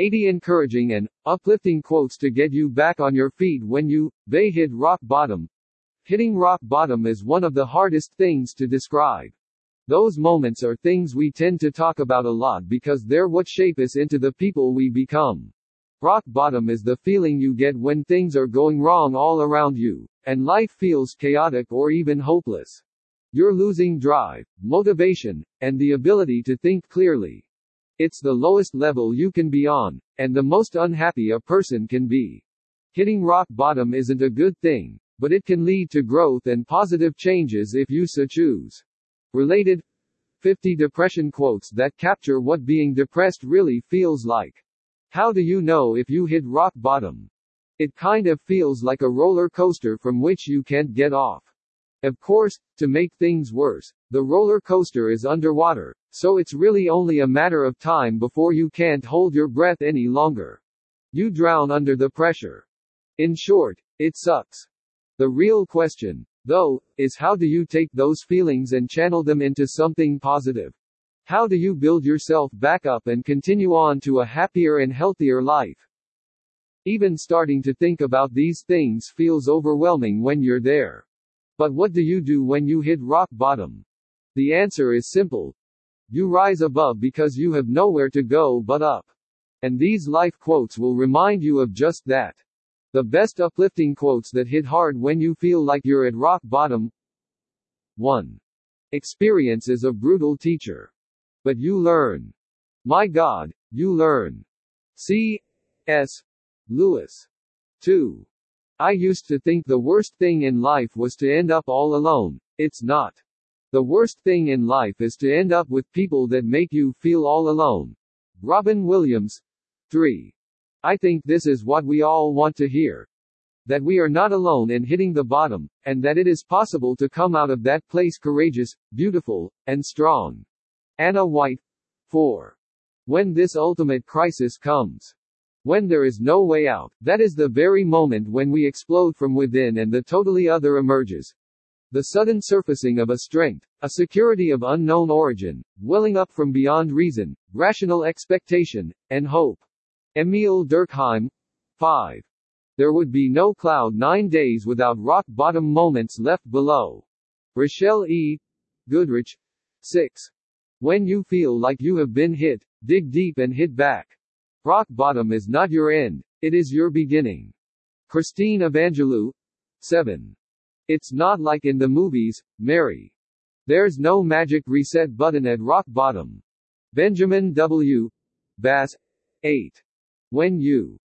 80 encouraging and uplifting quotes to get you back on your feet when you they hit rock bottom. Hitting rock bottom is one of the hardest things to describe. Those moments are things we tend to talk about a lot because they're what shape us into the people we become. Rock bottom is the feeling you get when things are going wrong all around you, and life feels chaotic or even hopeless. You're losing drive, motivation, and the ability to think clearly. It's the lowest level you can be on, and the most unhappy a person can be. Hitting rock bottom isn't a good thing, but it can lead to growth and positive changes if you so choose. Related 50 depression quotes that capture what being depressed really feels like. How do you know if you hit rock bottom? It kind of feels like a roller coaster from which you can't get off. Of course, to make things worse, the roller coaster is underwater, so it's really only a matter of time before you can't hold your breath any longer. You drown under the pressure. In short, it sucks. The real question, though, is how do you take those feelings and channel them into something positive? How do you build yourself back up and continue on to a happier and healthier life? Even starting to think about these things feels overwhelming when you're there. But what do you do when you hit rock bottom? The answer is simple. You rise above because you have nowhere to go but up. And these life quotes will remind you of just that. The best uplifting quotes that hit hard when you feel like you're at rock bottom. 1. Experience is a brutal teacher. But you learn. My God, you learn. C. S. Lewis. 2. I used to think the worst thing in life was to end up all alone. It's not. The worst thing in life is to end up with people that make you feel all alone. Robin Williams. 3. I think this is what we all want to hear. That we are not alone in hitting the bottom, and that it is possible to come out of that place courageous, beautiful, and strong. Anna White. 4. When this ultimate crisis comes. When there is no way out, that is the very moment when we explode from within and the totally other emerges. The sudden surfacing of a strength, a security of unknown origin, welling up from beyond reason, rational expectation, and hope. Emile Durkheim. 5. There would be no cloud nine days without rock bottom moments left below. Richelle E. Goodrich. 6. When you feel like you have been hit, dig deep and hit back. Rock bottom is not your end, it is your beginning. Christine Evangelou. 7. It's not like in the movies, Mary. There's no magic reset button at rock bottom. Benjamin W. Bass. 8. When you